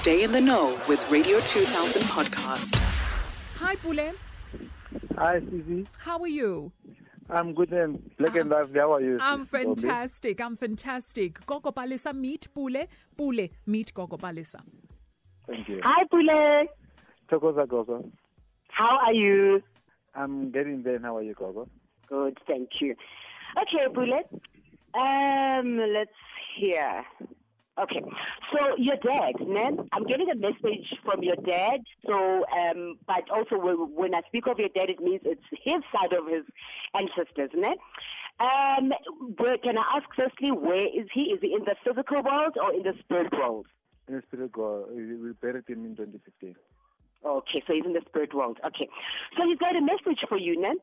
Stay in the know with Radio 2000 podcast. Hi, Pule. Hi, Susie. How are you? I'm good and black and lovely. How are you? I'm Bobby? fantastic. I'm fantastic. Gogo Palesa, meet Pule. Pule, meet Gogo Palesa. Thank you. Hi, Pule. Thokoza Gogo. How are you? I'm getting there. How are you, Gogo? Good, thank you. Okay, Pule. Um, let's hear. Okay, so your dad, man. I'm getting a message from your dad. So, um, but also when, I speak of your dad, it means it's his side of his ancestors, man. Um, where, can I ask firstly, where is he? Is he in the physical world or in the spirit world? In the spirit God, we buried him in 2015. Okay, so he's in the spirit world. Okay. So he's got a message for you, Nan.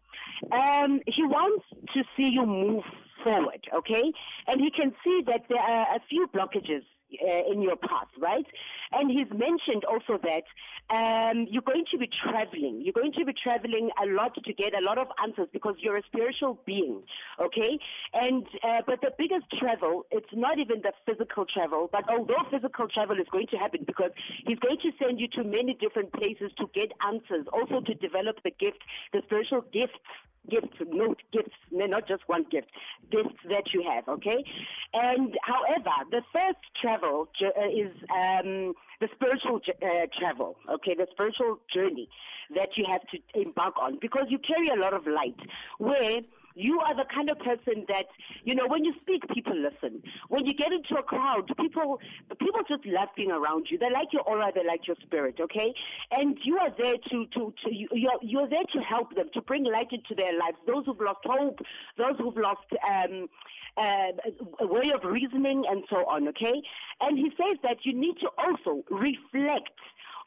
Um, he wants to see you move forward, okay? And he can see that there are a few blockages uh, in your path, right? And he's mentioned also that um, you're going to be traveling. You're going to be traveling a lot to get a lot of answers because you're a spiritual being, okay? And uh, but the biggest travel, it's not even the physical travel, but although physical travel is going to happen because he's going to send you to many different places to get answers, also to develop the gift, the spiritual gifts gifts, note gifts, no, not just one gift, gifts that you have, okay? And however, the first travel uh, is um, the spiritual uh, travel, okay, the spiritual journey that you have to embark on because you carry a lot of light where you are the kind of person that, you know, when you speak, people listen. When you get into a crowd, people people just love being around you. They like your aura, they like your spirit, okay? And you are there to, to, to you, you're, you're there to help them, to bring light into their lives. Those who've lost hope, those who've lost um, uh, a way of reasoning and so on, okay? And he says that you need to also reflect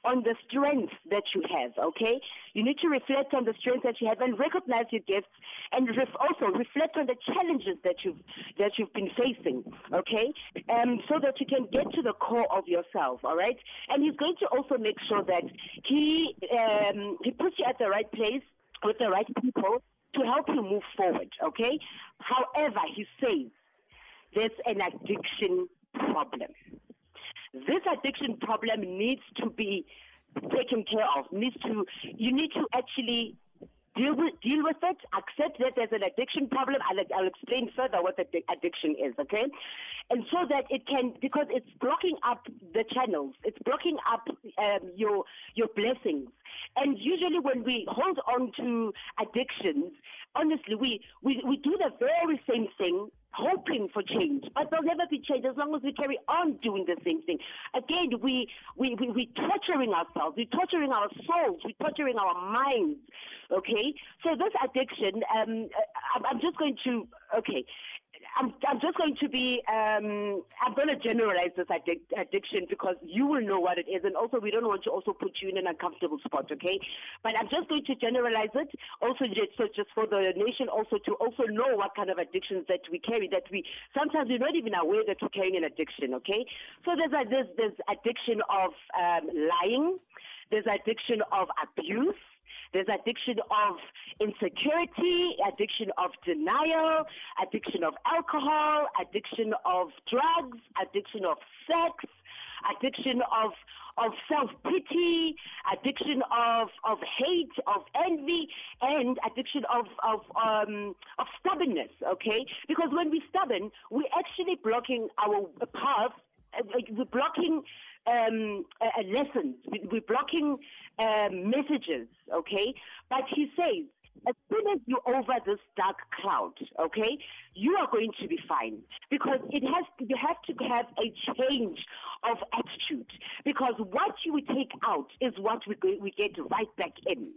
on the strengths that you have, okay? You need to reflect on the strengths that you have and recognize your gifts and ref- also reflect on the challenges that you've, that you've been facing, okay? Um, so that you can get to the core of yourself, all right? And he's going to also make sure that he, um, he puts you at the right place with the right people to help you move forward, okay? However, he says there's an addiction problem. This addiction problem needs to be taken care of. Needs to you need to actually deal with deal with it. Accept that there's an addiction problem. I'll, I'll explain further what the addiction is. Okay, and so that it can because it's blocking up the channels. It's blocking up um, your your blessings. And usually when we hold on to addictions, honestly, we, we, we do the very same thing hoping for change, but there'll never be change as long as we carry on doing the same thing. Again, we, we, we, we're torturing ourselves, we're torturing our souls, we're torturing our minds, okay? So this addiction, um, I'm, I'm just going to, okay, I'm, I'm just going to be, um, I'm going to generalize this addic- addiction because you will know what it is. And also, we don't want to also put you in an uncomfortable spot, okay? But I'm just going to generalize it also just, so just for the nation also to also know what kind of addictions that we carry, that we, sometimes we're not even aware that we're carrying an addiction, okay? So there's, a, there's, there's addiction of um, lying. There's addiction of abuse. There's addiction of insecurity, addiction of denial, addiction of alcohol, addiction of drugs, addiction of sex, addiction of of self pity, addiction of of hate, of envy, and addiction of of um, of stubbornness. Okay, because when we're stubborn, we're actually blocking our path. uh, We're blocking um, uh, uh, lessons. We- We're blocking um, messages. Okay, but he says as soon as you're over this dark cloud, okay, you are going to be fine because it has to, you have to have a change of attitude because what you take out is what we we get right back in.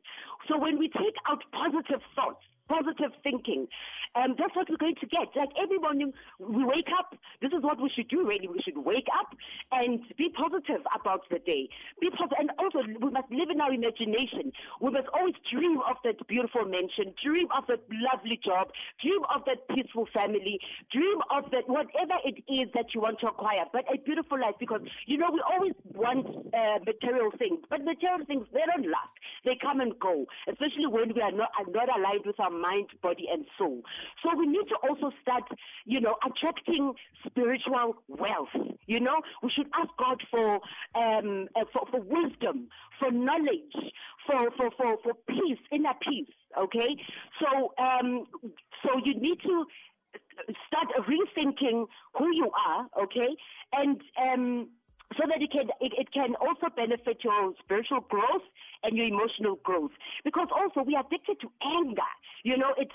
So when we take out positive thoughts, positive thinking, um, that's what we're going to get. Like every morning we wake up, this is what we should do. Really, we should wake up and be positive about the day. Be positive, and we must live in our imagination. We must always dream of that beautiful mansion, dream of that lovely job, dream of that peaceful family, dream of that whatever it is that you want to acquire, but a beautiful life. Because you know we always want uh, material things, but material things they don't last. They come and go, especially when we are not are not aligned with our mind, body, and soul. So we need to also start, you know, attracting spiritual wealth. You know, we should ask God for um, uh, for, for wisdom, for knowledge, for, for, for, for peace, inner peace. Okay, so um, so you need to start rethinking who you are. Okay, and um, so that it can it, it can also benefit your spiritual growth and your emotional growth. Because also we are addicted to anger. You know, it's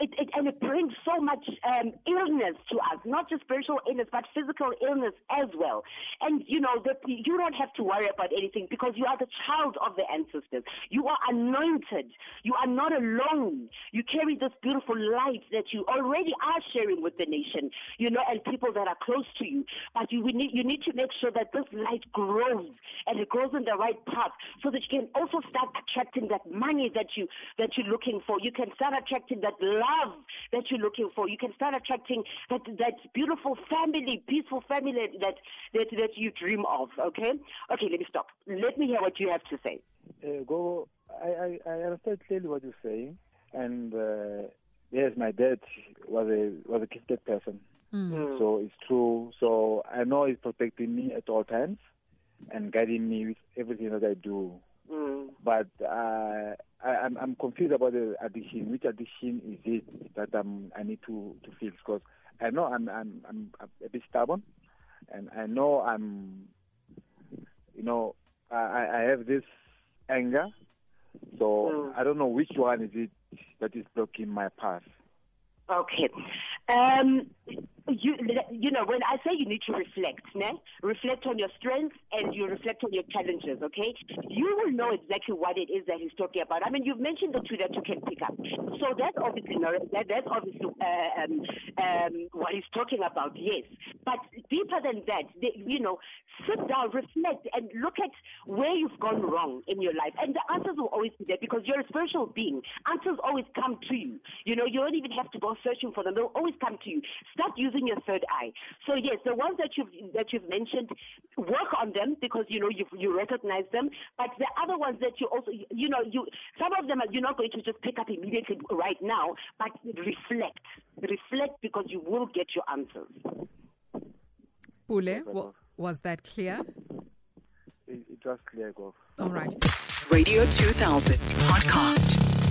it, it and it brings so much um, illness to us, not just spiritual illness, but physical illness as well. And you know that you don't have to worry about anything because you are the child of the ancestors. You are anointed. You are not alone. You carry this beautiful light that you already are sharing with the nation. You know, and people that are close to you. But you need you need to make sure that this light grows and it grows in the right path so that you can also start attracting that money that you that you're looking for. You can start attracting that love that you're looking for. You can start attracting that that beautiful family, peaceful family that that that you dream of. Okay, okay. Let me stop. Let me hear what you have to say. Uh, go. I, I, I understand clearly what you're saying, and uh, yes, my dad was a was a gifted person, Mm. so it's true. So I know he's protecting me at all times and guiding me with everything that I do. But uh, I, I'm I'm confused about the addiction. Which addiction is it that I'm, I need to to fix? Because I know I'm I'm I'm a bit stubborn, and I know I'm, you know, I I have this anger. So Mm. I don't know which one is it that is blocking my path. Okay. Um, know, when I say you need to reflect, né? reflect on your strengths and you reflect on your challenges, okay? You will know exactly what it is that he's talking about. I mean, you've mentioned the two that you can pick up. So that's obviously, that, that's obviously uh, um, um, what he's talking about, yes. But deeper than that, you know, sit down, reflect, and look at where you've gone wrong in your life. And the answers will always be there because you're a spiritual being. Answers always come to you. You know, you don't even have to go searching for them. They'll always come to you. Start using your third eye. So yes, the ones that you've that you've mentioned, work on them because you know you you recognize them. But the other ones that you also you know you some of them are, you're not going to just pick up immediately right now, but reflect, reflect because you will get your answers. Pule, wa- was that clear? It, it was clear, go. All right. Radio 2000 podcast.